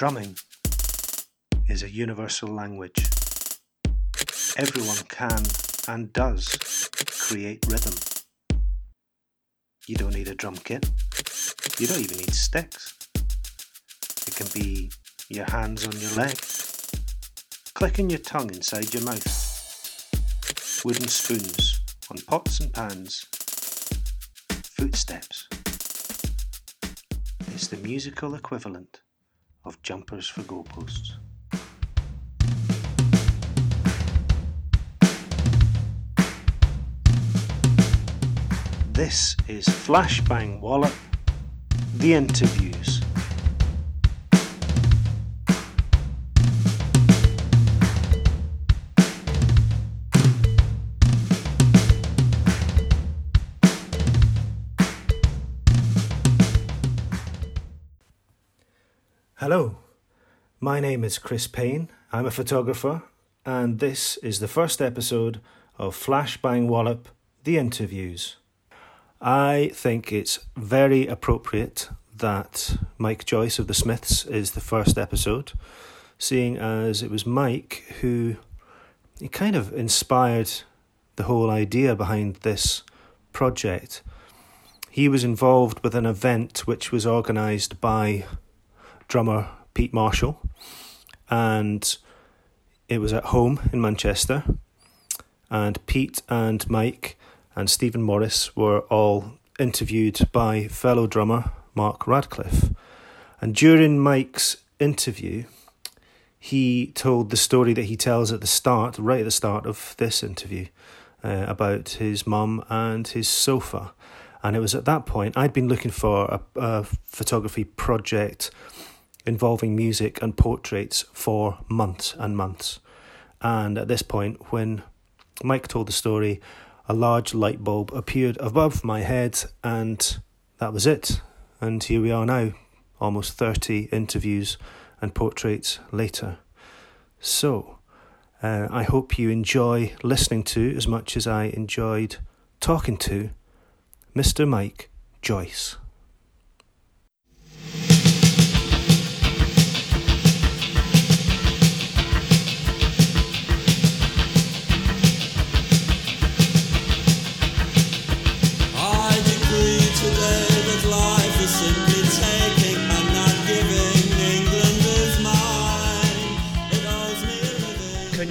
Drumming is a universal language. Everyone can and does create rhythm. You don't need a drum kit. You don't even need sticks. It can be your hands on your leg, clicking your tongue inside your mouth, wooden spoons on pots and pans, footsteps. It's the musical equivalent of jumpers for goalposts. This is Flashbang Wallop, the interviews. My name is Chris Payne. I'm a photographer, and this is the first episode of Flashbang Wallop, the interviews. I think it's very appropriate that Mike Joyce of the Smiths is the first episode, seeing as it was Mike who he kind of inspired the whole idea behind this project. He was involved with an event which was organised by drummer Pete Marshall, and it was at home in Manchester. And Pete and Mike and Stephen Morris were all interviewed by fellow drummer Mark Radcliffe. And during Mike's interview, he told the story that he tells at the start, right at the start of this interview, uh, about his mum and his sofa. And it was at that point I'd been looking for a, a photography project involving music and portraits for months and months. And at this point, when Mike told the story, a large light bulb appeared above my head, and that was it. And here we are now, almost 30 interviews and portraits later. So, uh, I hope you enjoy listening to as much as I enjoyed talking to Mr. Mike Joyce.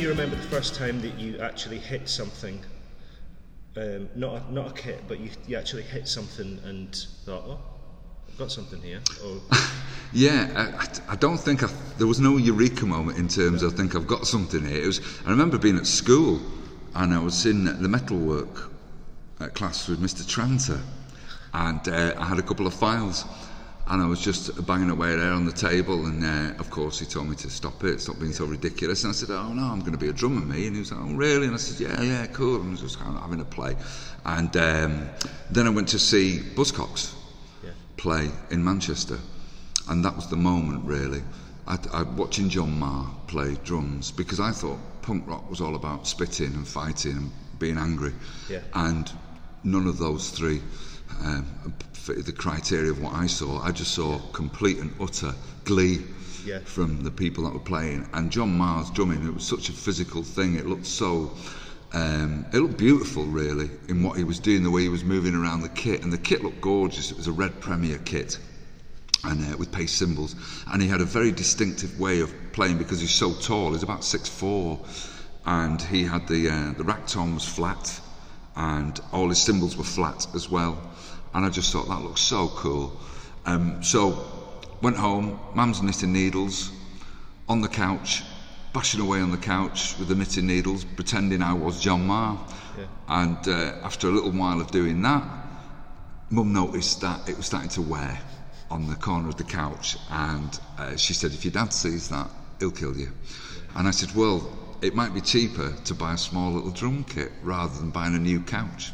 Remember the first time that you actually hit something? Um, not a, not a kit, but you, you actually hit something and thought, oh, I've got something here. Or Yeah, I, I don't think I, there was no eureka moment in terms of I think I've got something here. It was I remember being at school and I was in the metalwork uh, class with Mr. Tranter, and uh, I had a couple of files, and I was just banging away there on the table, and uh, of course he told me to stop it, stop being so ridiculous, and I said, oh no, I'm going to be a drummer, me, and he was like, oh really? And I said, yeah, yeah, cool, and I was just kind of having a play, and um, then I went to see Buzzcocks yeah, play in Manchester, and that was the moment really. I, I watching John Maher play drums because I thought punk rock was all about spitting and fighting and being angry, Yeah. and none of those three um, fitted the criteria of what I saw. I just saw complete and utter glee Yeah. from the people that were playing, and John Maher's drumming. It was such a physical thing. It looked so. Um, it looked beautiful, really, in what he was doing, the way he was moving around the kit, and the kit looked gorgeous. It was a red Premier kit, and uh, with Paiste cymbals, and he had a very distinctive way of playing because he's so tall. He's about six four, and he had the uh, the rack tom was flat, and all his cymbals were flat as well. And I just thought that looked so cool. Um, so went home, mum's knitting needles, on the couch, bashing away on the couch with the knitting needles, pretending I was John Maher. Yeah. And uh, after a little while of doing that, Mum noticed that it was starting to wear on the corner of the couch, and uh, she said, "If your dad sees that, he'll kill you." And I said, "Well, it might be cheaper to buy a small little drum kit rather than buying a new couch."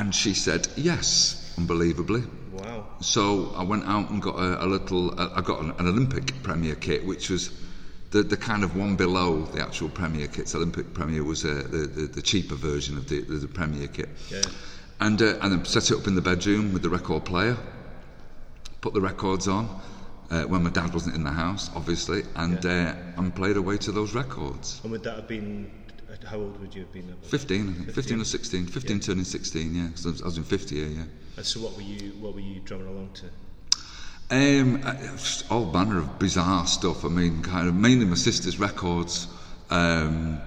And she said, "Yes," unbelievably. wow. So I went out and got a, a little. Uh, I got an, an Olympic Premier kit, which was the, the kind of one below the actual Premier kits. Olympic Premier was uh, the, the the cheaper version of the the, the Premier kit. Yeah. And uh, and then set it up in the bedroom with the record player. Put the records on, uh, when my dad wasn't in the house, obviously, and uh, and played away to those records. And would that have been? How old would you have been? at- 15, I think, 15 or 16, 15 turning 16, yeah, 'cause I was, I was in 50 year, yeah. And so, what were you? What were you drumming along to? Um, uh, all manner of bizarre stuff. I mean, kind of mainly my sister's records, um,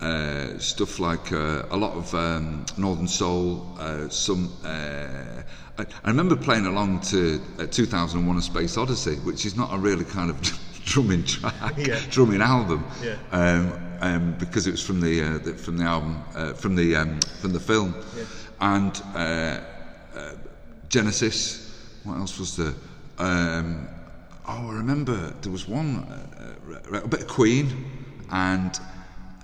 uh, stuff like uh, a lot of um, Northern Soul. Uh, some. Uh, I, I remember playing along to uh, 2001: A Space Odyssey, which is not a really kind of drumming track, Yeah. drumming album, Yeah. um, um, because it was from the, uh, the from the album uh, from the um, from the film, and. Uh, Genesis. What else was there? Um, oh, I remember there was one, uh, uh, a bit of Queen, and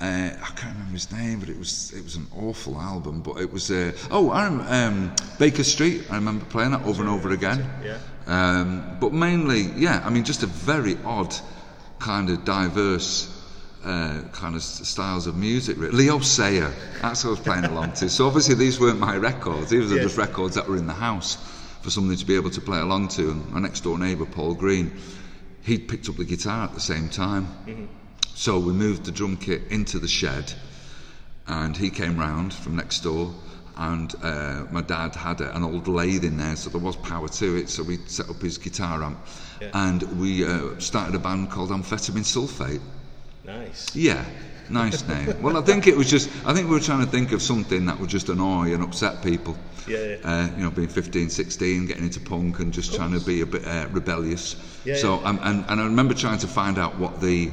uh, I can't remember his name, but it was it was an awful album. But it was uh, oh, I rem- um, Baker Street. I remember playing that over and over again. Yeah. Um, but mainly, yeah, I mean, just a very odd, kind of diverse. Uh, kind of styles of music. Leo Sayer, that's what I was playing along to. So obviously these weren't my records; these were Yeah. just records that were in the house for somebody to be able to play along to. And my next door neighbour, Paul Green, he'd picked up the guitar at the same time. So we moved the drum kit into the shed, and he came round from next door. And uh, my dad had a, an old lathe in there, so there was power to it. So we set up his guitar amp, Yeah. and we uh, started a band called Amphetamine Sulfate. Nice. Yeah, nice name. well, I think it was just, I think we were trying to think of something that would just annoy and upset people. Yeah, yeah. Uh, you know, being 15, 16, getting into punk and just trying to be a bit uh, rebellious. Yeah, so, yeah. Um, and, and I remember trying to find out what the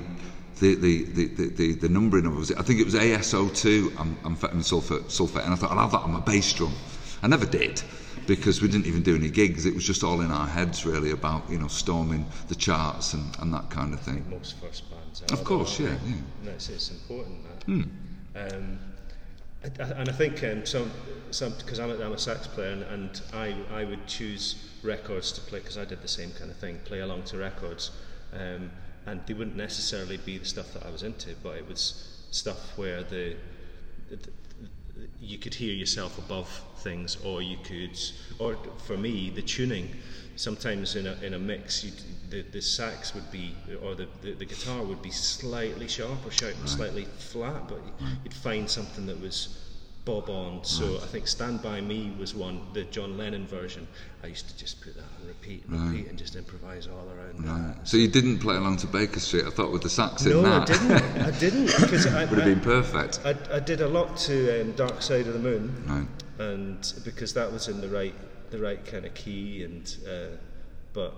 the, the, the, the, the, numbering of it was. I think it was ASO2, am- amphetamine sulfate, sulfate, and I thought I'll have that on my bass drum. I never did because we didn't even do any gigs. It was just all in our heads, really, about you know storming the charts and, and that kind of thing. Most first bands. Are, Of course, yeah, yeah. That's it's important. That. Um, I- I- and I think um, some, some because I'm, a- I'm a sax player and, and I, I would choose records to play because I did the same kind of thing, play along to records, um, and they wouldn't necessarily be the stuff that I was into, but it was stuff where the, the you could hear yourself above things, or you could, or for me, the tuning. Sometimes in a in a mix, the the sax would be, or the, the, the guitar would be slightly sharp or shouting slightly flat, but you'd find something that was bob on. So I think "Stand by Me" was one, the John Lennon version. I used to just put that on repeat, and repeat, and just improvise all around. that. So you didn't play along to Baker Street, I thought, with the sax in No, I that. didn't. I didn't because I, Would have been perfect. I, I did a lot to um, Dark Side of the Moon, Right. and because that was in the right the right kind of key, and uh, but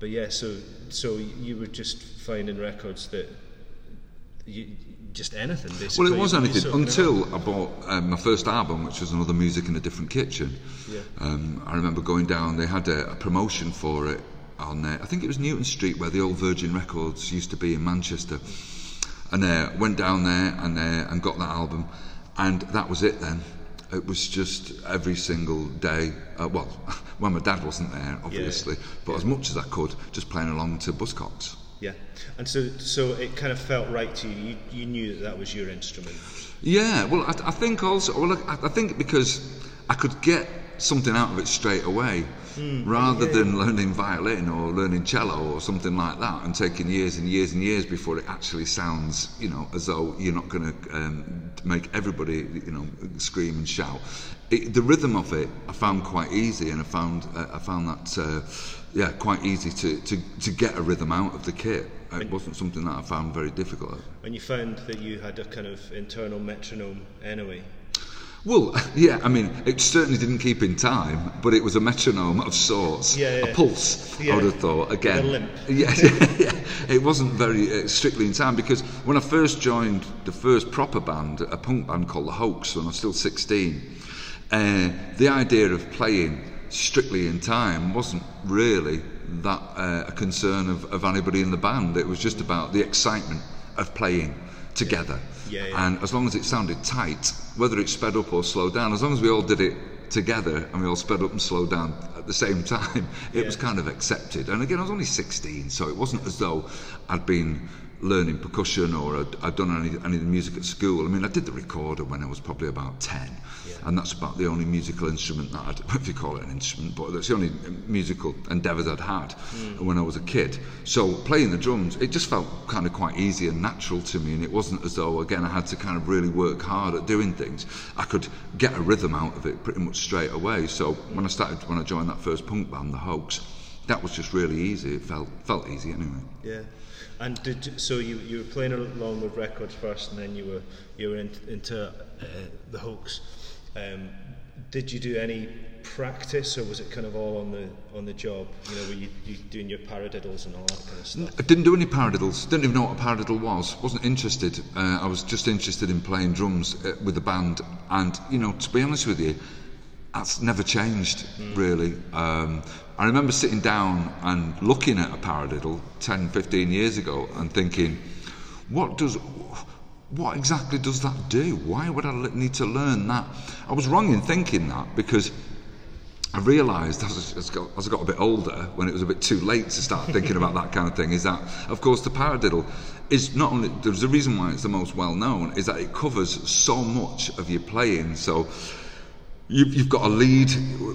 but yeah, so so you were just finding records that you just anything basically. Well, it was anything know. until I bought um, my first album, which was another music in a different kitchen. Yeah. Um, I remember going down. They had a, a promotion for it on there. I think it was Newton Street, where the old Virgin Records used to be in Manchester. And uh, went down there and uh, and got that album, and that was it. Then it was just every single day. Uh, well, when my dad wasn't there, obviously, but as much as I could, just playing along to Buzzcocks. Yeah, and so so it kind of felt right to you. You, you knew that that was your instrument. Yeah, well, I, I think also, well, I, I think because I could get something out of it straight away, rather than learning violin or learning cello or something like that, and taking years and years and years before it actually sounds, you know, as though you're not going to um, make everybody, you know, scream and shout. It, the rhythm of it, I found quite easy, and I found uh, I found that, uh, yeah, quite easy to, to, to get a rhythm out of the kit. It wasn't something that I found very difficult. And you found that you had a kind of internal metronome anyway. Well, yeah, I mean, it certainly didn't keep in time, but it was a metronome of sorts, Yeah, yeah. a pulse. I Yeah. would have thought again. a limp. Yeah, yeah, it wasn't very uh, strictly in time because when I first joined the first proper band, a punk band called the Hoax, when I was still 16, uh, the idea of playing strictly in time wasn't really that uh, a concern of, of anybody in the band. It was just about the excitement of playing together. Yeah, yeah. And as long as it sounded tight, whether it sped up or slowed down, as long as we all did it together and we all sped up and slowed down at the same time, it was kind of accepted. And again, I was only 16, so it wasn't as though I'd been learning percussion or I'd, I'd done any, any of the music at school. I mean, I did the recorder when I was probably about 10. and that's about the only musical instrument that I'd, if you call it an instrument, but that's the only musical endeavours I'd had hmm. when I was a kid. So playing the drums, it just felt kind of quite easy and natural to me, and it wasn't as though again I had to kind of really work hard at doing things. I could get a rhythm out of it pretty much straight away. So when I started, when I joined that first punk band, the Hoax, that was just really easy. It felt felt easy anyway. Yeah. And did so you, you were playing along with records first, and then you were you were in, into uh, the hoax. Um, did you do any practice, or was it kind of all on the on the job? You know, were you, you doing your paradiddles and all that kind of stuff? I didn't do any paradiddles. I didn't even know what a paradiddle was. Wasn't interested. Uh, I was just interested in playing drums uh, with the band. And you know, to be honest with you, that's never changed really. Um, I remember sitting down and looking at a paradiddle 10, 15 years ago and thinking, what does what exactly does that do? Why would I need to learn that? I was wrong in thinking that because I realised as, as, as I got a bit older, when it was a bit too late to start thinking about that kind of thing, is that, of course, the paradiddle is not only, there's a reason why it's the most well known, is that it covers so much of your playing. So you've, you've got a lead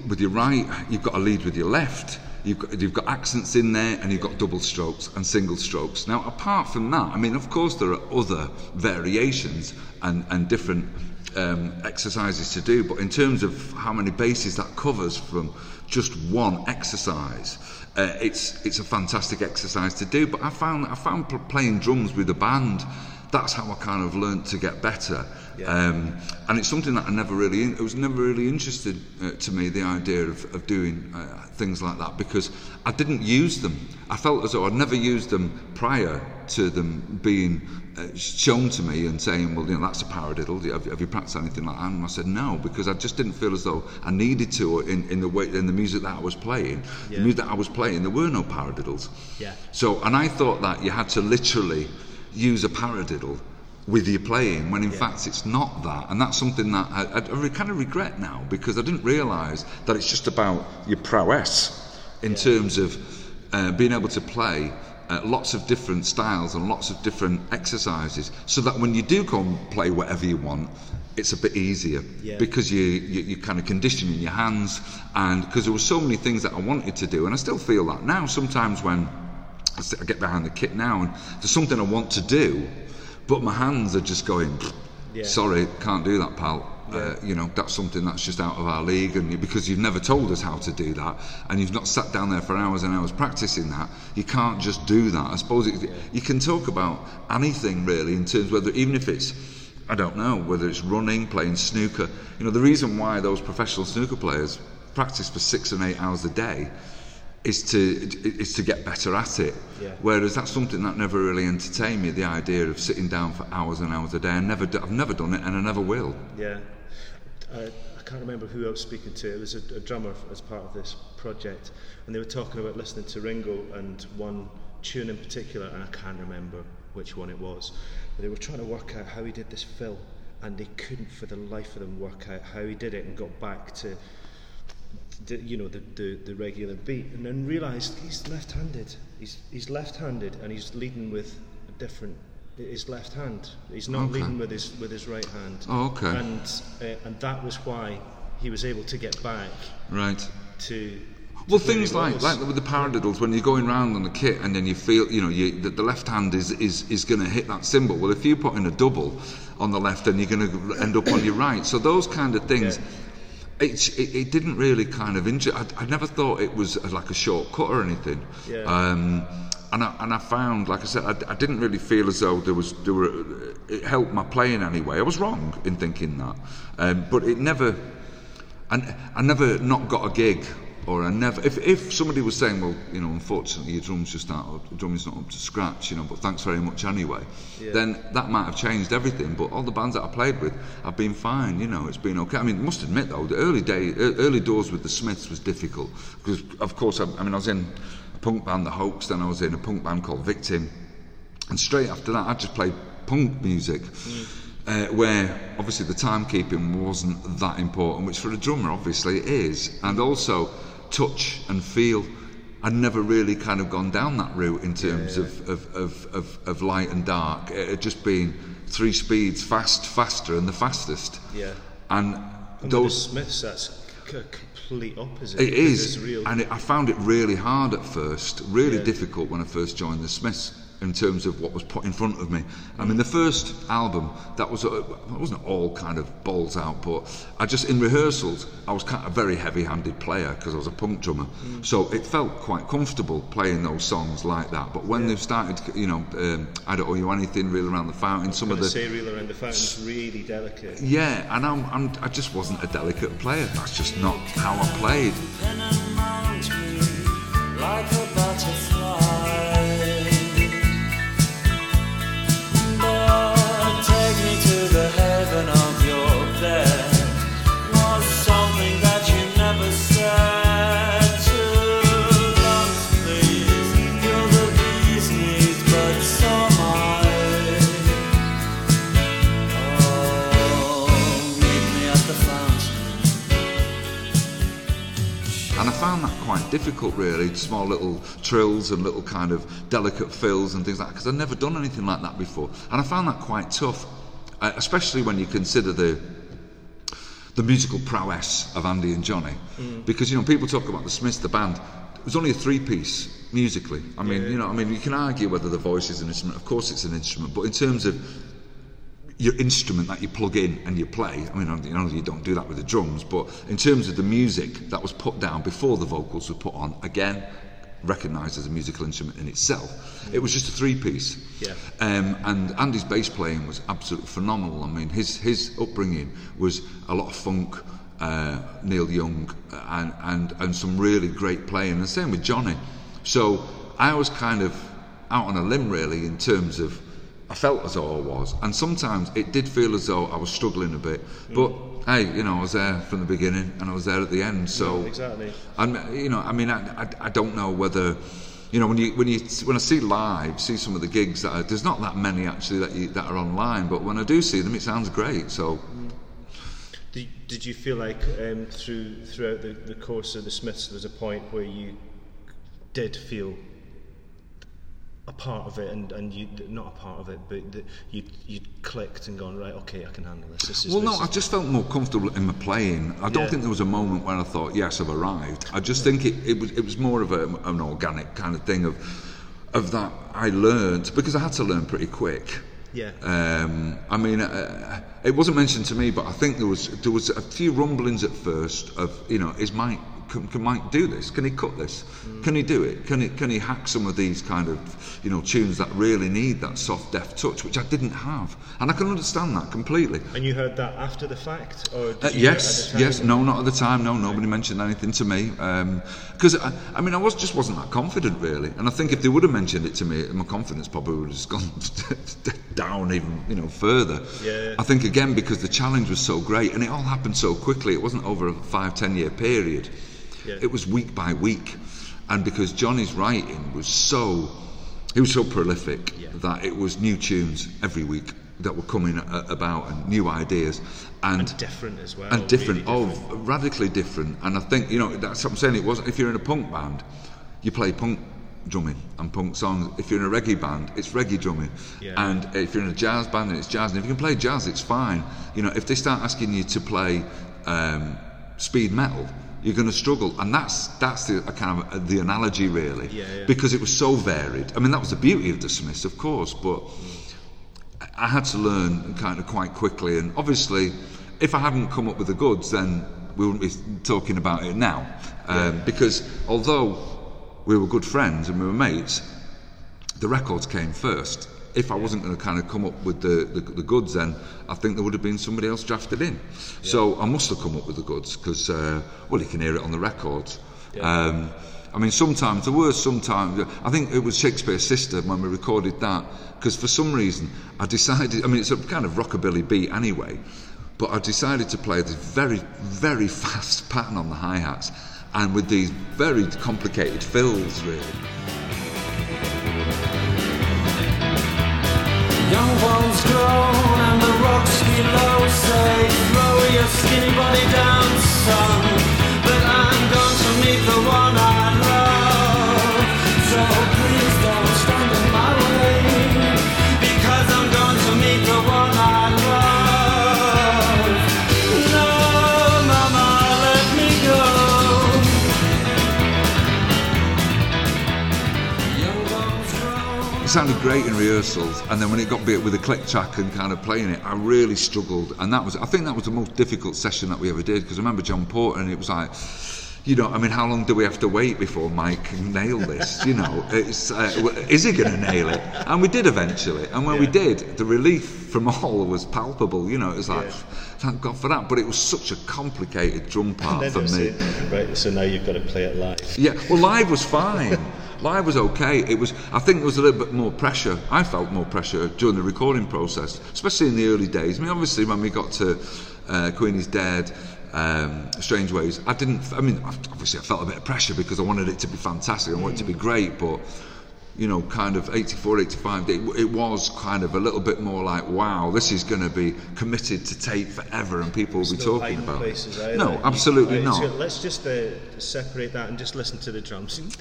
with your right, you've got a lead with your left, you've got, you've got accents in there, and you've got double strokes and single strokes. Now, apart from that, I mean, of course, there are other variations and, and different um, exercises to do, but in terms of how many bases that covers from just one exercise, uh, it's it's a fantastic exercise to do. But I found I found playing drums with a band. That's how I kind of learned to get better, um, and it's something that I never really it was never really interested uh, to me the idea of, of doing uh, things like that because I didn't use them. I felt as though I'd never used them prior to them being uh, shown to me and saying, well, you know, that's a paradiddle. Have, you- have you practiced anything like that? And I said no, because I just didn't feel as though I needed to in, in the way in the music that I was playing. The music that I was playing, there were no paradiddles. Yeah. So, and I thought that you had to literally use a paradiddle with your playing, when in fact it's not that. And that's something that I, I, I kind of regret now because I didn't realise that it's just about your prowess in terms of uh, being able to play uh, lots of different styles and lots of different exercises so that when you do go and play whatever you want, it's a bit easier Yeah. because you, you, you're kind of conditioning your hands and because there were so many things that I wanted to do and I still feel that now sometimes when I get behind the kit now and there's something I want to do but my hands are just going Yeah. sorry can't do that pal. Uh, you know that's something that's just out of our league and you, because you've never told us how to do that and you've not sat down there for hours and hours practicing that you can't just do that. I suppose it, you can talk about anything really in terms whether even if it's I don't know whether it's running playing snooker. You know the reason why those professional snooker players practice for six and eight hours a day is to is to get better at it. Yeah. Whereas that's something that never really entertained me. The idea of sitting down for hours and hours a day. I never, do, I've never done it, and I never will. Yeah. I, I can't remember who I was speaking to. It was a, a drummer as part of this project, and they were talking about listening to Ringo and one tune in particular, and I can't remember which one it was. But they were trying to work out how he did this fill, and they couldn't for the life of them work out how he did it and got back to the, you know the, the, the regular beat and then realised he's left-handed he's, he's left-handed and he's leading with a different his left hand he's not Okay. leading with his with his right hand Oh, okay. and uh, and that was why he was able to get back Right. to, Well, things like like with the paradiddles, when you're going round on the kit and then you feel, you know, you, that the left hand is is, is going to hit that cymbal. Well, if you put in a double on the left, then you're going to end up on your right. So those kind of things. It's, it, it didn't really kind of injure. I, I never thought it was uh, like a shortcut or anything. Yeah. Um, and I, and I found, like I said, I, I didn't really feel as though there was there were. It helped my playing anyway. I was wrong in thinking that, um, but it never. And I never not got a gig, or I never. If, if somebody was saying, well, you know, unfortunately your drums just not up, drumming's not up to scratch, you know, but thanks very much anyway, then that might have changed everything. But all the bands that I played with, I've been fine. You know, it's been okay. I mean, must admit though, the early day, early doors with the Smiths was difficult because, of course, I, I mean, I was in a punk band, the Hoax, then I was in a punk band called Victim, and straight after that, I just played punk music. Uh, where obviously the timekeeping wasn't that important, which for a drummer obviously it is, and also touch and feel. I'd never really kind of gone down that route in terms Of, of, of, of, of light and dark. It had just been three speeds, fast, faster, and the fastest. Yeah. And And those Smiths, that's c- complete opposite. It is, real. and it, I found it really hard at first, really Yeah. difficult when I first joined the Smiths in terms of what was put in front of me. I mean, the first album that was uh, it wasn't all kind of balls out, but I just in rehearsals I was kind of a very heavy-handed player because I was a punk drummer, Mm. so it felt quite comfortable playing those songs like that. But when they've started, you know, um, I don't owe you anything, Reel Around the Fountain, some of the say reel around the fountain's really delicate. yeah, and I'm, I'm I just wasn't a delicate player. That's just not how I played. And I found that quite difficult, really. Small little trills and little kind of delicate fills and things like that, because I'd never done anything like that before. And I found that quite tough, uh, especially when you consider the the musical prowess of Andy and Johnny. Because, you know, people talk about the Smiths, the band. It was only a three piece musically. I mean, you know, I mean, you can argue whether the voice is an instrument. Of course, it's an instrument. But in terms of your instrument that you plug in and you play. I mean, you know, you don't do that with the drums, but in terms of the music that was put down before the vocals were put on, again, recognised as a musical instrument in itself, it was just a three-piece. Yeah. Um, and Andy's bass playing was absolutely phenomenal. I mean, his his upbringing was a lot of funk. Uh, Neil Young uh, and, and and some really great playing. And the same with Johnny. So I was kind of out on a limb really in terms of I felt as though I was, and sometimes it did feel as though I was struggling a bit. But hey, you know, I was there from the beginning and I was there at the end. So exactly. and you know, I mean, I, I, I don't know whether. You know, when you when you when I see live, see some of the gigs that are, there's not that many actually that you, that are online, but when I do see them, it sounds great. So Did, did you feel like um, through throughout the, the course of the Smiths there was a point where you did feel a part of it and, and you not a part of it but you you clicked and gone right okay I can handle this this is Well, no, this I just felt more comfortable in my playing. I don't Yeah. think there was a moment when I thought, yes, I've arrived. I just think it, it was it was more of a, an organic kind of thing of of that I learned because I had to learn pretty quick. yeah Um, I mean, uh, it wasn't mentioned to me, but I think there was there was a few rumblings at first of you know, is Mike can, can Mike do this? Can he cut this? Can he do it? Can he can he hack some of these kind of you know tunes that really need that soft, deft touch, which I didn't have, and I can understand that completely. and you heard that after the fact or Uh, you hear it yes, yes, no, not at the time. No, nobody mentioned anything to me because I, I mean I was just wasn't that confident really, and I think if they would have mentioned it to me, my confidence probably would have gone down even you know further. Yeah. I think again because the challenge was so great and it all happened so quickly. It wasn't over a five ten year period. Yeah. It was week by week, and because Johnny's writing was so he was so prolific Yeah. that it was new tunes every week that were coming about and new ideas and and different as well and different, really oh, radically different. And I think you know that's what I'm saying. It wasn't if you're in a punk band, you play punk drumming and punk songs. If you're in a reggae band, it's reggae drumming. Yeah. And if you're in a jazz band, it's jazz. And if you can play jazz, it's fine. You know, if they start asking you to play um, speed metal. You're going to struggle, and that's that's the kind of uh, the analogy really, Yeah, yeah. because it was so varied. I mean, that was the beauty of the Smiths, of course, but I had to learn kind of quite quickly, and obviously, if I hadn't come up with the goods, then we wouldn't be talking about it now. Um, Because although we were good friends and we were mates, the records came first. If I wasn't going to kind of come up with the, the, the goods, then I think there would have been somebody else drafted in. So I must have come up with the goods because, uh, well, you can hear it on the records. Um, I mean, sometimes there were sometimes. I think it was Shakespeare's Sister when we recorded that because for some reason I decided. I mean, it's a kind of rockabilly beat anyway, but I decided to play this very, very fast pattern on the hi hats and with these very complicated fills, really. Skinny body down, son But I'm going to meet the one it sounded great in rehearsals, and then when it got bit with a click track and kind of playing it, I really struggled. And that was, I think, that was the most difficult session that we ever did because I remember John Porter, and it was like. You know, I mean, how long do we have to wait before Mike can nail this? You know, it's, uh, is he going to nail it? And we did eventually. And when we did, the relief from all was palpable. You know, it was like, Yeah. thank God for that. But it was such a complicated drum part for me. right, so now you've got to play it live. Yeah, well, live was fine. live was okay. It was. I think there was a little bit more pressure. I felt more pressure during the recording process, especially in the early days. I mean, obviously, when we got to uh, Queen is Dead, um, Strangeways, I didn't. I mean, obviously, I felt a bit of pressure because I wanted it to be fantastic. I wanted it to be great, but. You know, kind of 84, 85, it, it was kind of a little bit more like, wow, this is going to be committed to tape forever and people will be talking about places it. No, absolutely right, not. so let's just uh, separate that and just listen to the drums.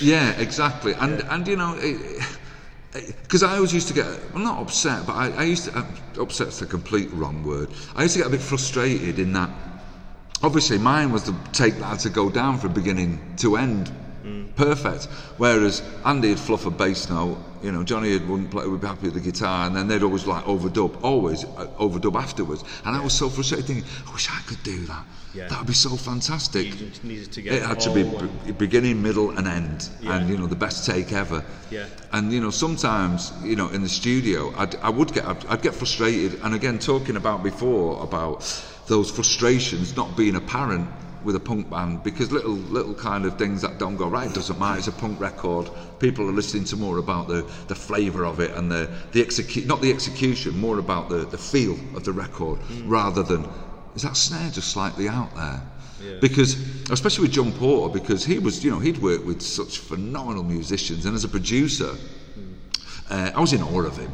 Yeah, exactly. And and you know, because I always used to get well, not upset, but I, I used to uh, upset's a complete wrong word. I used to get a bit frustrated in that. Obviously, mine was the take that had to go down from beginning to end. Perfect. Whereas Andy would fluff a bass note, you know, Johnny had wouldn't play, would be happy with the guitar, and then they'd always like overdub, always uh, overdub afterwards. And I was so frustrated, thinking, I wish I could do that. Yeah. That would be so fantastic. You just to get It had to be be- beginning, middle, and end, Yeah. and you know the best take ever. Yeah. And you know sometimes you know in the studio I'd, I would get I'd, I'd get frustrated, and again talking about before about those frustrations not being apparent with a punk band because little little kind of things that don't go right doesn't matter. It's a punk record. People are listening to more about the, the flavour of it and the the execute not the execution, more about the, the feel of the record rather than is that snare just slightly out there. Yeah. Because, especially with John Porter, because he was, you know, he'd worked with such phenomenal musicians, and as a producer, uh, I was in awe of him,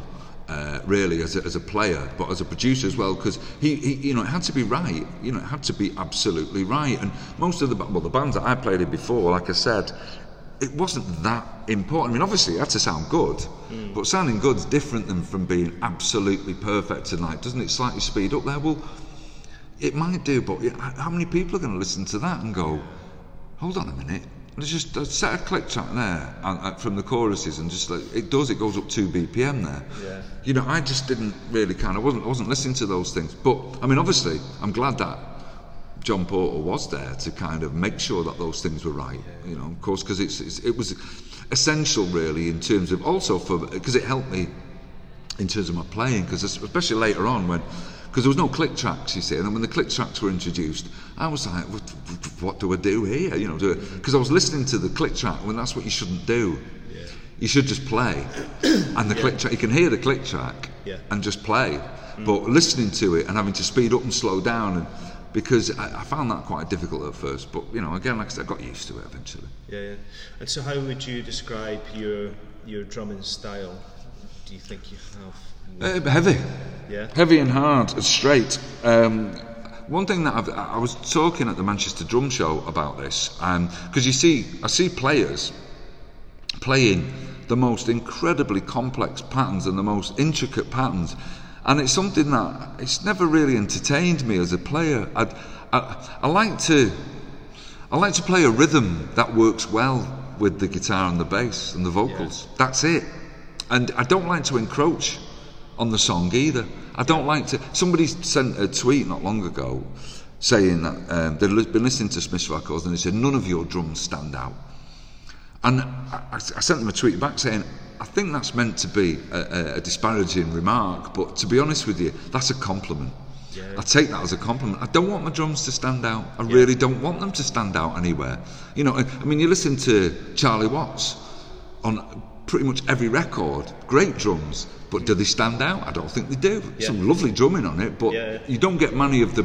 uh, really, as a, as a player, but as a producer as well, because he, he, you know, it had to be right. You know, it had to be absolutely right. And most of the, well, the bands that I played in before, like I said, it wasn't that important. I mean, obviously, it had to sound good, but sounding good's different than from being absolutely perfect. And like, doesn't it slightly speed up there? Well, it might do, but how many people are going to listen to that and go, hold on a minute, let's just let's set of click track there and, uh, from the choruses and just like, it does, it goes up 2 BPM there. Yeah. You know, I just didn't really kind of, wasn't, wasn't listening to those things. But, I mean, obviously, I'm glad that John Porter was there to kind of make sure that those things were right, you know, of course, because it's, it's, it was essential really in terms of also for, because it helped me in terms of my playing, because especially later on when, because there was no click tracks, you see, and then when the click tracks were introduced, I was like, what, what do I do here? You know, because I was listening to the click track when that's what you shouldn't do. You should just play, and the click track. You can hear the click track Yeah. and just play, mm. but listening to it and having to speed up and slow down, and because I, I found that quite difficult at first. But you know, again, like I said, I got used to it eventually. Yeah, yeah. And so, how would you describe your your drumming style? Do you think you have? Uh, heavy. Yeah. Heavy and hard, straight. Um, one thing that I've, I was talking at the Manchester Drum Show about this, because you see, I see players playing the most incredibly complex patterns and the most intricate patterns, and it's something that it's never really entertained me as a player. I'd, I, I like to, I like to play a rhythm that works well with the guitar and the bass and the vocals. That's it. And I don't like to encroach on the song either. I don't like to. Somebody sent a tweet not long ago saying that um, they'd li- been listening to Smith's records and they said none of your drums stand out. And I, I sent them a tweet back saying, I think that's meant to be a, a, a disparaging remark, but to be honest with you, that's a compliment. I take that as a compliment. I don't want my drums to stand out. I really don't want them to stand out anywhere. You know, I mean, you listen to Charlie Watts on pretty much every record, great drums, but do they stand out? I don't think they do. Yeah. Some lovely drumming on it, but Yeah. you don't get many of the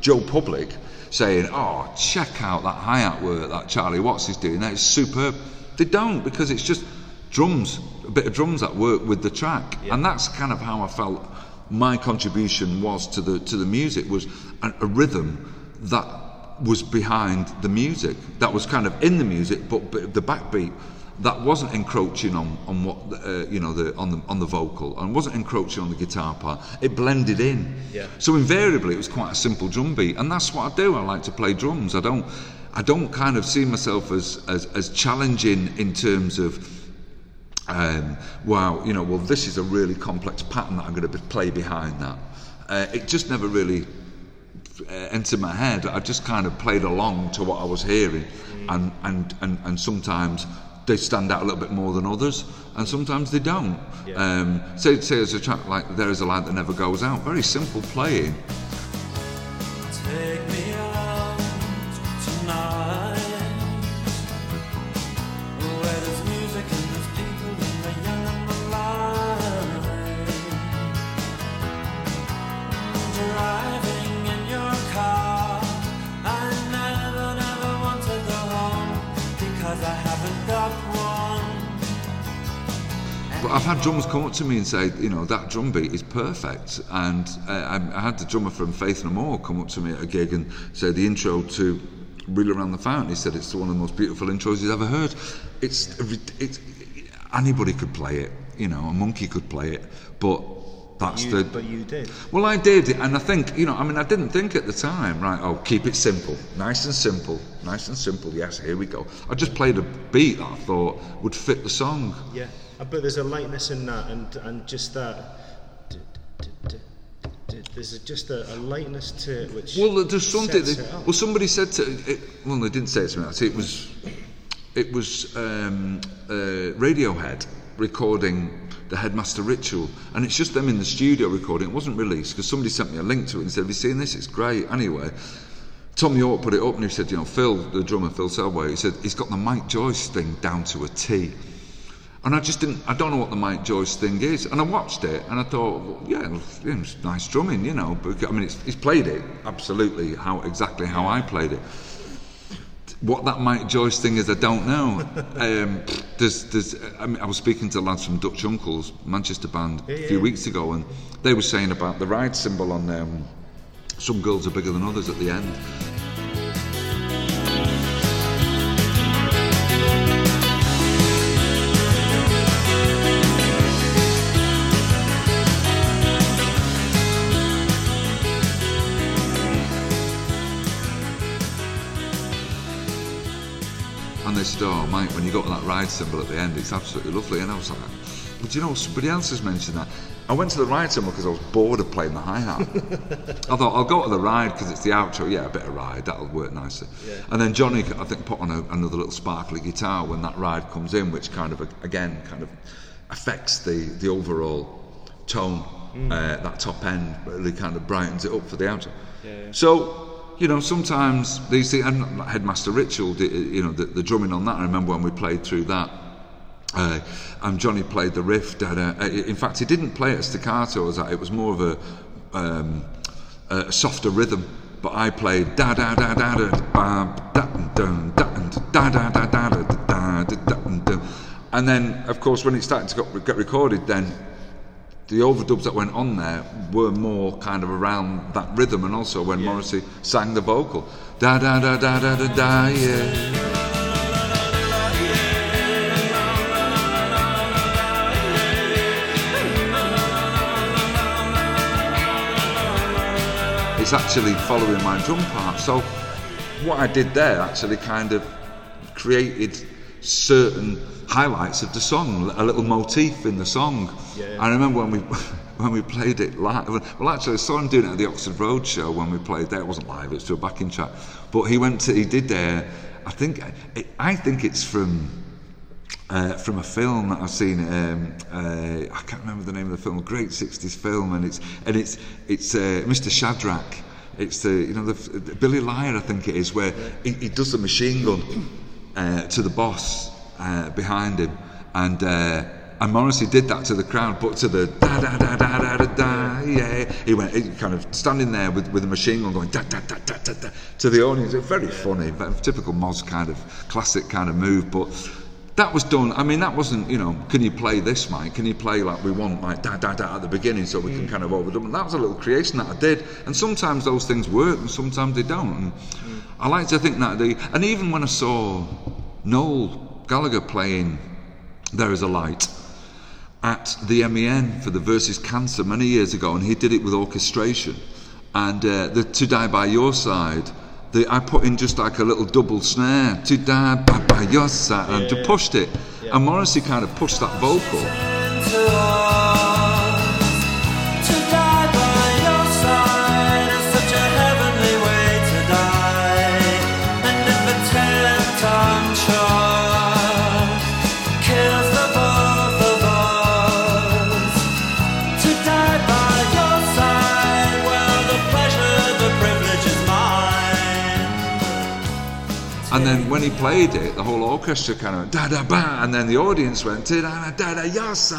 Joe public saying, "Oh, check out that hi-hat work that Charlie Watts is doing. That is superb." They don't because it's just drums, a bit of drums that work with the track, and that's kind of how I felt my contribution was to the to the music was a, a rhythm that was behind the music, that was kind of in the music, but, but the backbeat that wasn't encroaching on on what uh, you know the on the on the vocal and wasn't encroaching on the guitar part. It blended in. Yeah. So invariably, it was quite a simple drum beat, and that's what I do. I like to play drums. I don't, I don't kind of see myself as as, as challenging in terms of um, wow, you know, well, this is a really complex pattern that I'm going to play behind that. Uh, it just never really uh, entered my head. I just kind of played along to what I was hearing, and, and, and, and sometimes they stand out a little bit more than others, and sometimes they don't. Yeah. Um, say, say there's a track like There Is a Light That Never Goes Out, very simple playing, I've had drummers come up to me and say, you know, that drum beat is perfect. And uh, I, I had the drummer from Faith No More come up to me at a gig and say the intro to Reel Around the Fountain, he said it's one of the most beautiful intros he's ever heard. It's, it's anybody could play it, you know, a monkey could play it, but that's You, the. but you did. Well, I did, and I think, you know, I mean, I didn't think at the time, right, oh, keep it simple, nice and simple, nice and simple, yes, here we go. I just played a beat that I thought would fit the song. Yeah, but there's a lightness in that, and and just that. There's just a, a lightness to it which. Well, there's something. That, well, somebody said to. It, well, they didn't say it to me. Actually, it was. It was um, uh, Radiohead recording the Headmaster Ritual, and it's just them in the studio recording. It wasn't released because somebody sent me a link to it and said, "Have you seen this? It's great." Anyway. Thom Yorke put it up and he said, you know, Phil, the drummer, Phil Selway, he said, he's got the Mike Joyce thing down to a T. And I just didn't, I don't know what the Mike Joyce thing is. And I watched it and I thought, well, yeah, it's, yeah, it's nice drumming, you know. But, I mean, it's, he's played it absolutely how exactly how I played it. What that Mike Joyce thing is, I don't know. um, there's, there's, I, mean, I was speaking to lads from Dutch Uncles, Manchester band, a few yeah. weeks ago, and they were saying about the ride cymbal on um, some girls are bigger than others at the end. You got that ride cymbal at the end, it's absolutely lovely." And I was like, "But you know, somebody else has mentioned that." I went to the ride cymbal because I was bored of playing the hi hat. I thought I'll go to the ride because it's the outro. Yeah, a bit of ride that'll work nicely. And then Johnny, I think, put on a, another little sparkly guitar when that ride comes in, which kind of again kind of affects the the overall tone. Uh, that top end really kind of brightens it up for the outro. So you know, sometimes these things, and Headmaster Ritual, you know, the, the drumming on that, I remember when we played through that, uh, and Johnny played the riff. Da, da, uh, in fact, he didn't play it staccato that, it was more of a, um, a softer rhythm, but I played da da da da da ba, da dun, da da da da da da da da da da and then, of course, when it started to got- get recorded, then the overdubs that went on there were more kind of around that rhythm, and also when Morrissey sang the vocal, da da da da da da da, yeah. It's actually following my drum part. So what I did there actually kind of created certain highlights of the song, a little motif in the song. Yeah. I remember when we when we played it live. Well, actually, I saw him doing it at the Oxford Road show when we played there. It wasn't live; it was to a backing track. But he went to he did there. I think it, I think it's from uh, from a film that I've seen. Um, uh, I can't remember the name of the film. Great '60s film, and it's and it's it's uh, Mr. Shadrack. It's the you know the, the Billy Liar, I think it is, where he, he does the machine gun uh, to the boss uh, behind him, and. Uh, and Morrissey did that to the crowd, but to the da da da da da da da, yeah. He went he kind of standing there with, with a machine gun going da da da da da da to the audience. Very funny, very typical Moz kind of classic kind of move. But that was done. I mean, that wasn't you know. Can you play this, Mike? Can you play like we want, like da da da at the beginning, so we can kind of overdub? And that was a little creation that I did. And sometimes those things work, and sometimes they don't. And I like to think that they. And even when I saw Noel Gallagher playing "There Is a Light." at the MEN for the Versus Cancer many years ago, and he did it with orchestration. And uh, the To Die by Your Side, the, I put in just like a little double snare, To Die by, Your Side, and to pushed it. And Morrissey kind of pushed that vocal. And then when he played it, the whole orchestra kind of da da ba, and then the audience went da da da da yes.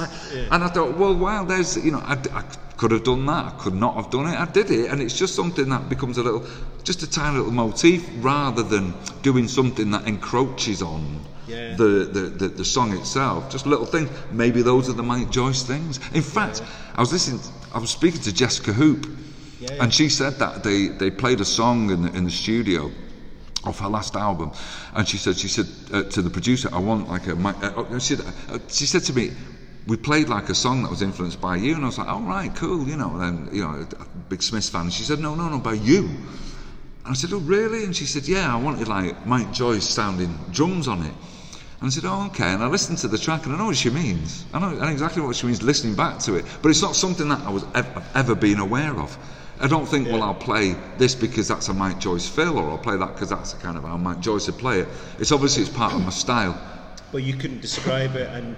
And I thought, well, wow, there's you know, I, I could have done that, I could not have done it. I did it, and it's just something that becomes a little, just a tiny little motif, rather than doing something that encroaches on. Yeah. The, the, the, the song itself, just little things. Maybe those are the Mike Joyce things. In fact, I was listening, I was speaking to Jesca Hoop, Yeah, yeah. and she said that they, they played a song in the, in the studio of her last album, and she said she said uh, to the producer, "I want like a." Uh, uh, she, said, uh, she said to me, "We played like a song that was influenced by you," and I was like, "All right, cool," you know. And then you know, a big Smiths fan. And she said, "No, no, no, by you." And I said, "Oh, really?" And she said, "Yeah, I wanted like Mike Joyce sounding drums on it." And I said, "Oh, okay." And I listened to the track, and I know what she means. I know, I know exactly what she means listening back to it. But it's not something that I was ever, ever been aware of. I don't think, well, I'll play this because that's a Mike Joyce fill, or I'll play that because that's the kind of how Mike Joyce would play it. It's obviously it's part of my style. But you couldn't describe it, and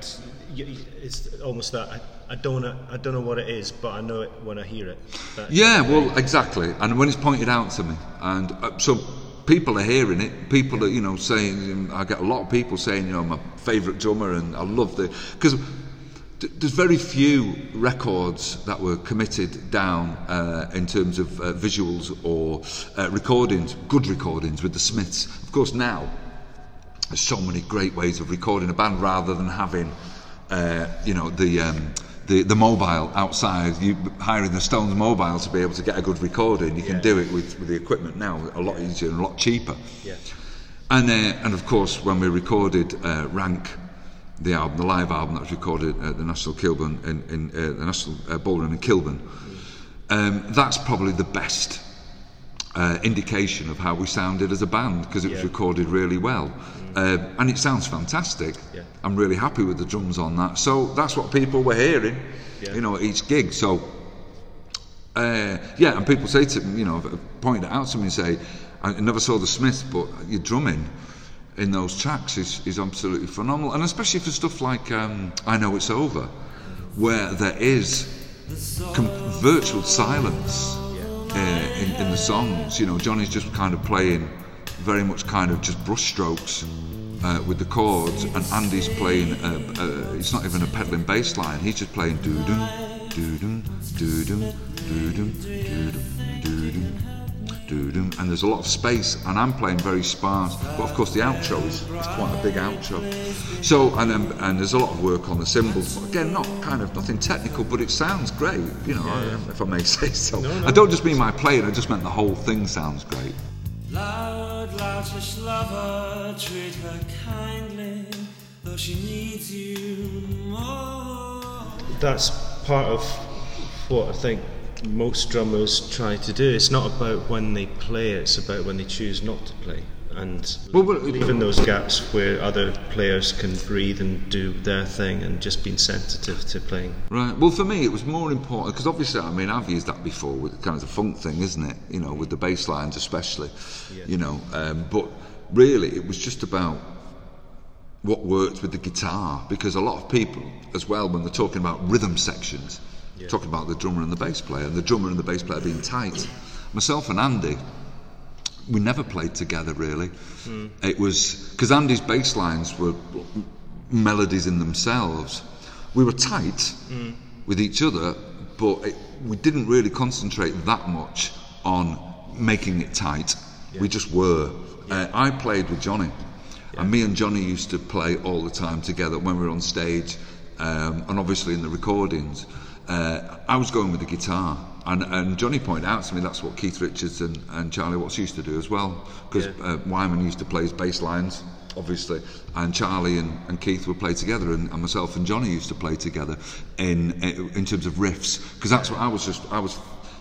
y y- it's almost that I, I don't know, I don't know what it is, but I know it when I hear it. That- Yeah, well, exactly. And when it's pointed out to me, and uh, so people are hearing it. People are, you know, saying. I get a lot of people saying, you know, my favourite drummer, and I love the because there's very few records that were committed down uh, in terms of uh, visuals or uh, recordings, good recordings with the Smiths. Of course, now there's so many great ways of recording a band rather than having, uh, you know, the, um, the the mobile outside. You hiring the Stones mobile to be able to get a good recording. You can Yeah. do it with, with the equipment now a lot easier and a lot cheaper. Yeah. And uh, and of course, when we recorded uh, Rank, the album, the live album that was recorded at the National Kilburn in, in uh, the National uh, Ballroom in Kilburn, um, that's probably the best uh, indication of how we sounded as a band because it was recorded really well, uh, and it sounds fantastic. Yeah. I'm really happy with the drums on that. So that's what people were hearing, Yeah. you know, at each gig. So uh, yeah, and people say to me, you know, point it out to me and say, I never saw the Smiths, but your drumming in those tracks is, is absolutely phenomenal, and especially for stuff like um, I Know It's Over, where there is com- virtual silence uh, in, in the songs. You know, Johnny's just kind of playing very much kind of just brushstrokes. Uh, with the chords, and Andy's playing. Uh, uh, it's not even a pedaling bass line. He's just playing doo doo doo doo doo doo doo doo doo doo and there's a lot of space, and I'm playing very sparse. But of course, the outro is, is quite a big outro. So, and then, and there's a lot of work on the cymbals. But again, not kind of nothing technical, but it sounds great. You know, if I may say so. I don't just mean my playing; I just meant the whole thing sounds great. Loud, loutish lover, treat her kindly, though she needs you more. That's part of what I think most drummers try to do. It's not about when they play; it's about when they choose not to play, and Well, leaving those gaps where other players can breathe and do their thing, and just being sensitive to playing. Right. Well, for me, it was more important because obviously, I mean, I've used that before with kind of the funk thing, isn't it? You know, with the bass lines especially. yeah. You know, um, but really, it was just about what worked with the guitar because a lot of people, as well, when they're talking about rhythm sections, talking about the drummer and the bass player, and the drummer and the bass player being tight. Myself and Andy, we never played together really. It was because Andy's bass lines were melodies in themselves. We were tight with each other, but it, we didn't really concentrate that much on making it tight. We just were. Uh, I played with Johnny, and me and Johnny used to play all the time together when we were on stage, um, and obviously in the recordings. Uh, I was going with the guitar, and, and Johnny pointed out to me that's what Keith Richards and, and Charlie Watts used to do as well, because Yeah. uh, Wyman used to play his bass lines, obviously, and Charlie and, and Keith would play together, and, and myself and Johnny used to play together in in terms of riffs, because that's what I was just I was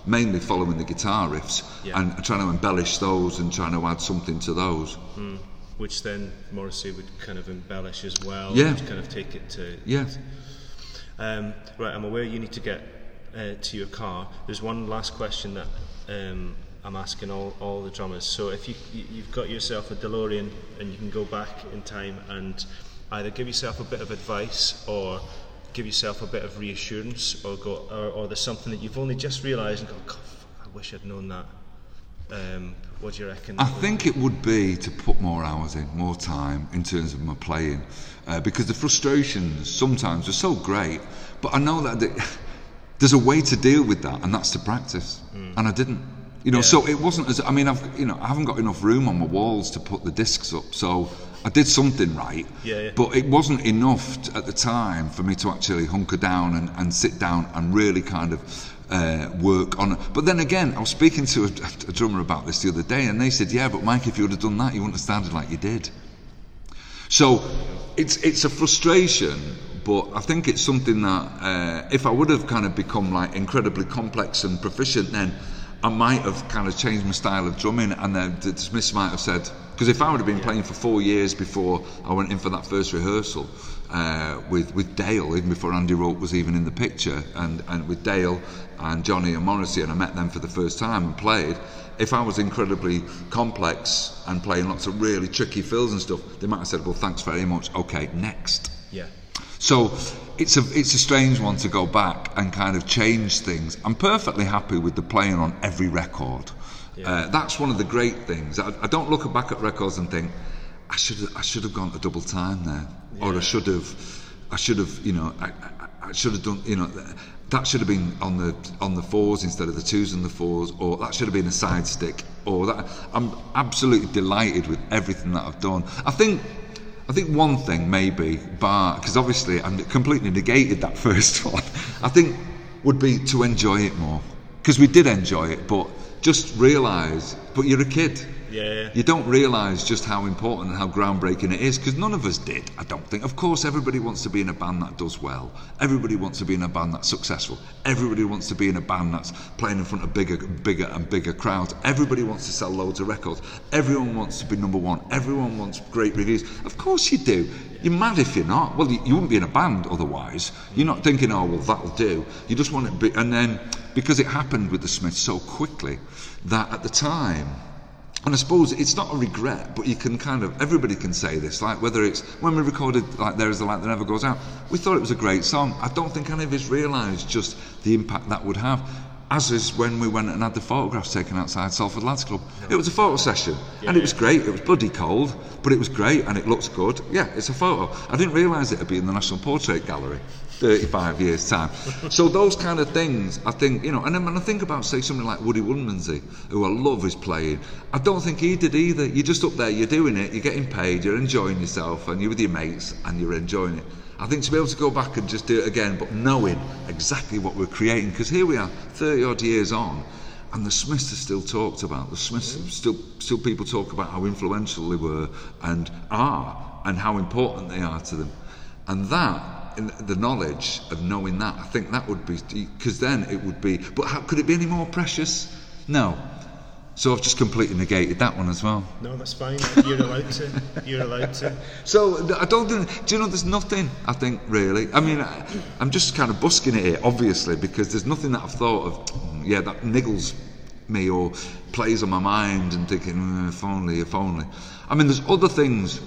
mainly following the guitar riffs Yeah. and trying to embellish those and trying to add something to those. which then Morrissey would kind of embellish as well. Yeah. Kind of take it to. Yeah. Um, right, I'm aware you need to get uh, to your car. There's one last question that um, I'm asking all, all the drummers. So if you, you- you've got yourself a DeLorean and you can go back in time and either give yourself a bit of advice or give yourself a bit of reassurance or go or, or there's something that you've only just realised and go, "God, I wish I'd known that. Um, what do you reckon? I think it would be to put more hours in, more time in terms of my playing, uh, because the frustrations sometimes are so great. But I know that the, there's a way to deal with that, and that's to practice. And I didn't, you know. Yeah. So it wasn't as I mean, I've you know, I haven't got enough room on my walls to put the discs up. So I did something right, Yeah, yeah. but it wasn't enough at the time for me to actually hunker down and, and sit down and really kind of uh, work on it. But then again, I was speaking to a, a drummer about this the other day, and they said, "Yeah, but Mike, if you would have done that, you wouldn't have sounded like you did." So it's it's a frustration, but I think it's something that uh, if I would have kind of become like incredibly complex and proficient, then I might have kind of changed my style of drumming, and then the Smiths might have said, because if I would have been playing for four years before I went in for that first rehearsal uh, with with Dale, even before Andy Rourke was even in the picture, and and with Dale and Johnny and Morrissey, and I met them for the first time and played. If I was incredibly complex and playing lots of really tricky fills and stuff, they might have said, "Well, thanks very much. Okay, next." yeah. So it's a it's a strange one to go back and kind of change things. I'm perfectly happy with the playing on every record. Uh, that's one of the great things. I, I don't look back at records and think I should I should have gone to double time there, or I should have I should have you know I, I, I should have done you know that should have been on the on the fours instead of the twos and the fours, or that should have been a side stick, or that I'm absolutely delighted with everything that I've done. I think I think one thing maybe, bar because obviously I'm completely negated that first one. I think would be to enjoy it more because we did enjoy it, but just realise. But you're a kid. Yeah. You don't realise just how important and how groundbreaking it is because none of us did, I don't think. Of course, everybody wants to be in a band that does well. Everybody wants to be in a band that's successful. Everybody wants to be in a band that's playing in front of bigger, bigger and bigger crowds. Everybody wants to sell loads of records. Everyone wants to be number one. Everyone wants great reviews. Of course, you do. You're mad if you're not. Well, you, you wouldn't be in a band otherwise. You're not thinking, oh, well, that'll do. You just want it. Be, and then, because it happened with the Smiths so quickly, that at the time, and I suppose it's not a regret, but you can kind of everybody can say this. Like whether it's when we recorded like "There Is a Light That Never Goes Out," we thought it was a great song. I don't think any of us realised just the impact that would have. As is when we went and had the photographs taken outside Salford Lads Club. It was a photo session, and it was great. It was bloody cold, but it was great, and it looks good. Yeah, it's a photo. I didn't realise it'd be in the National Portrait Gallery. 35 years time. So those kind of things I think you know and then when I think about say somebody like Woody Woodmansey who I love his playing I don't think he did either. You're just up there you're doing it you're getting paid you're enjoying yourself and you're with your mates and you're enjoying it. I think to be able to go back and just do it again but knowing exactly what we're creating because here we are 30 odd years on and the Smiths are still talked about. The Smiths mm-hmm. still still people talk about how influential they were and are and how important they are to them. And that the knowledge of knowing that I think that would be because then it would be but how could it be any more precious no so I've just completely negated that one as well No, that's fine. You're allowed to. You're allowed to. so I don't think. Do you know? There's nothing. I think really. I mean, I, I'm just kind of busking it here, obviously, because there's nothing that I've thought of. "Mm, Yeah, that niggles me or plays on my mind and thinking, "Mm, if only, if only. I mean, there's other things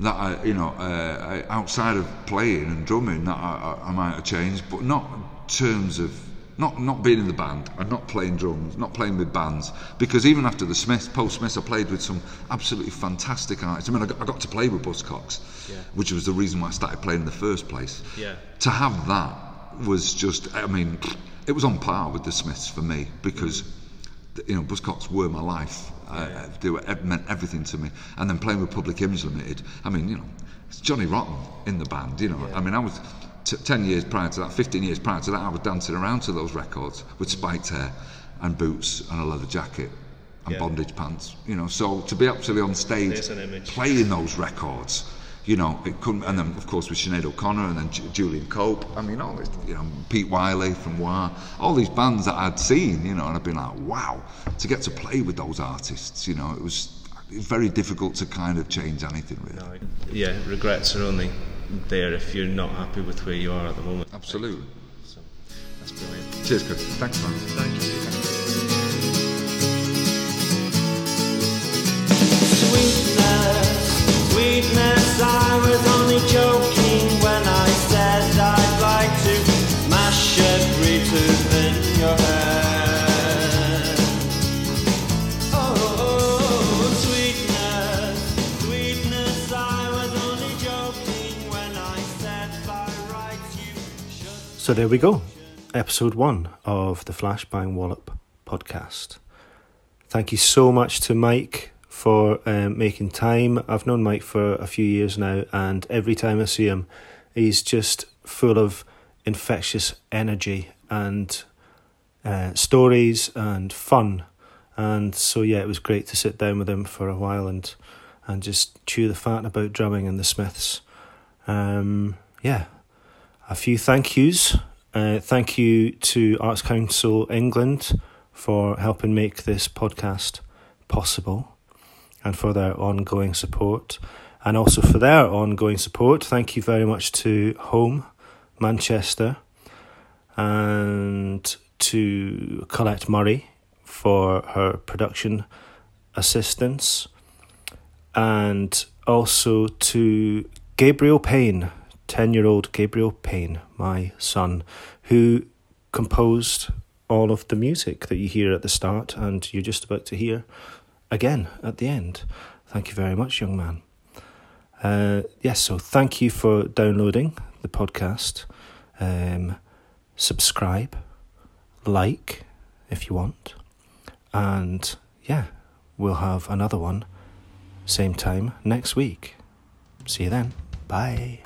that I, you know, uh, outside of playing and drumming that I, I, I might have changed, but not in terms of not not being in the band and not playing drums, not playing with bands. Because even after the Smiths, post Smiths, I played with some absolutely fantastic artists. I mean, I got, I got to play with Buzzcocks, Yeah. which was the reason why I started playing in the first place. Yeah. To have that was just, I mean, it was on par with the Smiths for me because you know, Buzzcocks were my life. Uh, they were, it meant everything to me. And then playing with Public Image Limited, I mean, you know, it's Johnny Rotten in the band, you know. I mean, I was t- 10 years prior to that, 15 years prior to that, I was dancing around to those records with spiked hair and boots and a leather jacket and Yeah. bondage pants, you know. So to be actually on stage playing those records, you know, it couldn't. And then of course with Sinead O'Connor and then Ju- Julian Cope. I mean, all this, you know, Pete Wylie from Wah, all these bands that I'd seen, you know, and I'd been like, wow, to get to play with those artists, you know, it was very difficult to kind of change anything really. No, yeah, regrets are only there if you're not happy with where you are at the moment. Absolutely. So that's brilliant. Cheers, Chris. Thanks, man. Thank you. So there we go, episode one of the Flashbang Wallop podcast. Thank you so much to Mike for um, making time. I've known Mike for a few years now, and every time I see him, he's just full of infectious energy and uh, stories and fun. And so, yeah, it was great to sit down with him for a while and and just chew the fat about drumming and the Smiths. Um, yeah, a few thank yous. Uh, thank you to Arts Council England for helping make this podcast possible and for their ongoing support. And also for their ongoing support, thank you very much to Home Manchester and to Colette Murray for her production assistance, and also to Gabriel Payne, 10 year old Gabriel Payne, my son, who composed all of the music that you hear at the start and you're just about to hear again at the end. Thank you very much, young man. Uh, yes, so thank you for downloading the podcast. Um, subscribe, like if you want. And yeah, we'll have another one same time next week. See you then. Bye.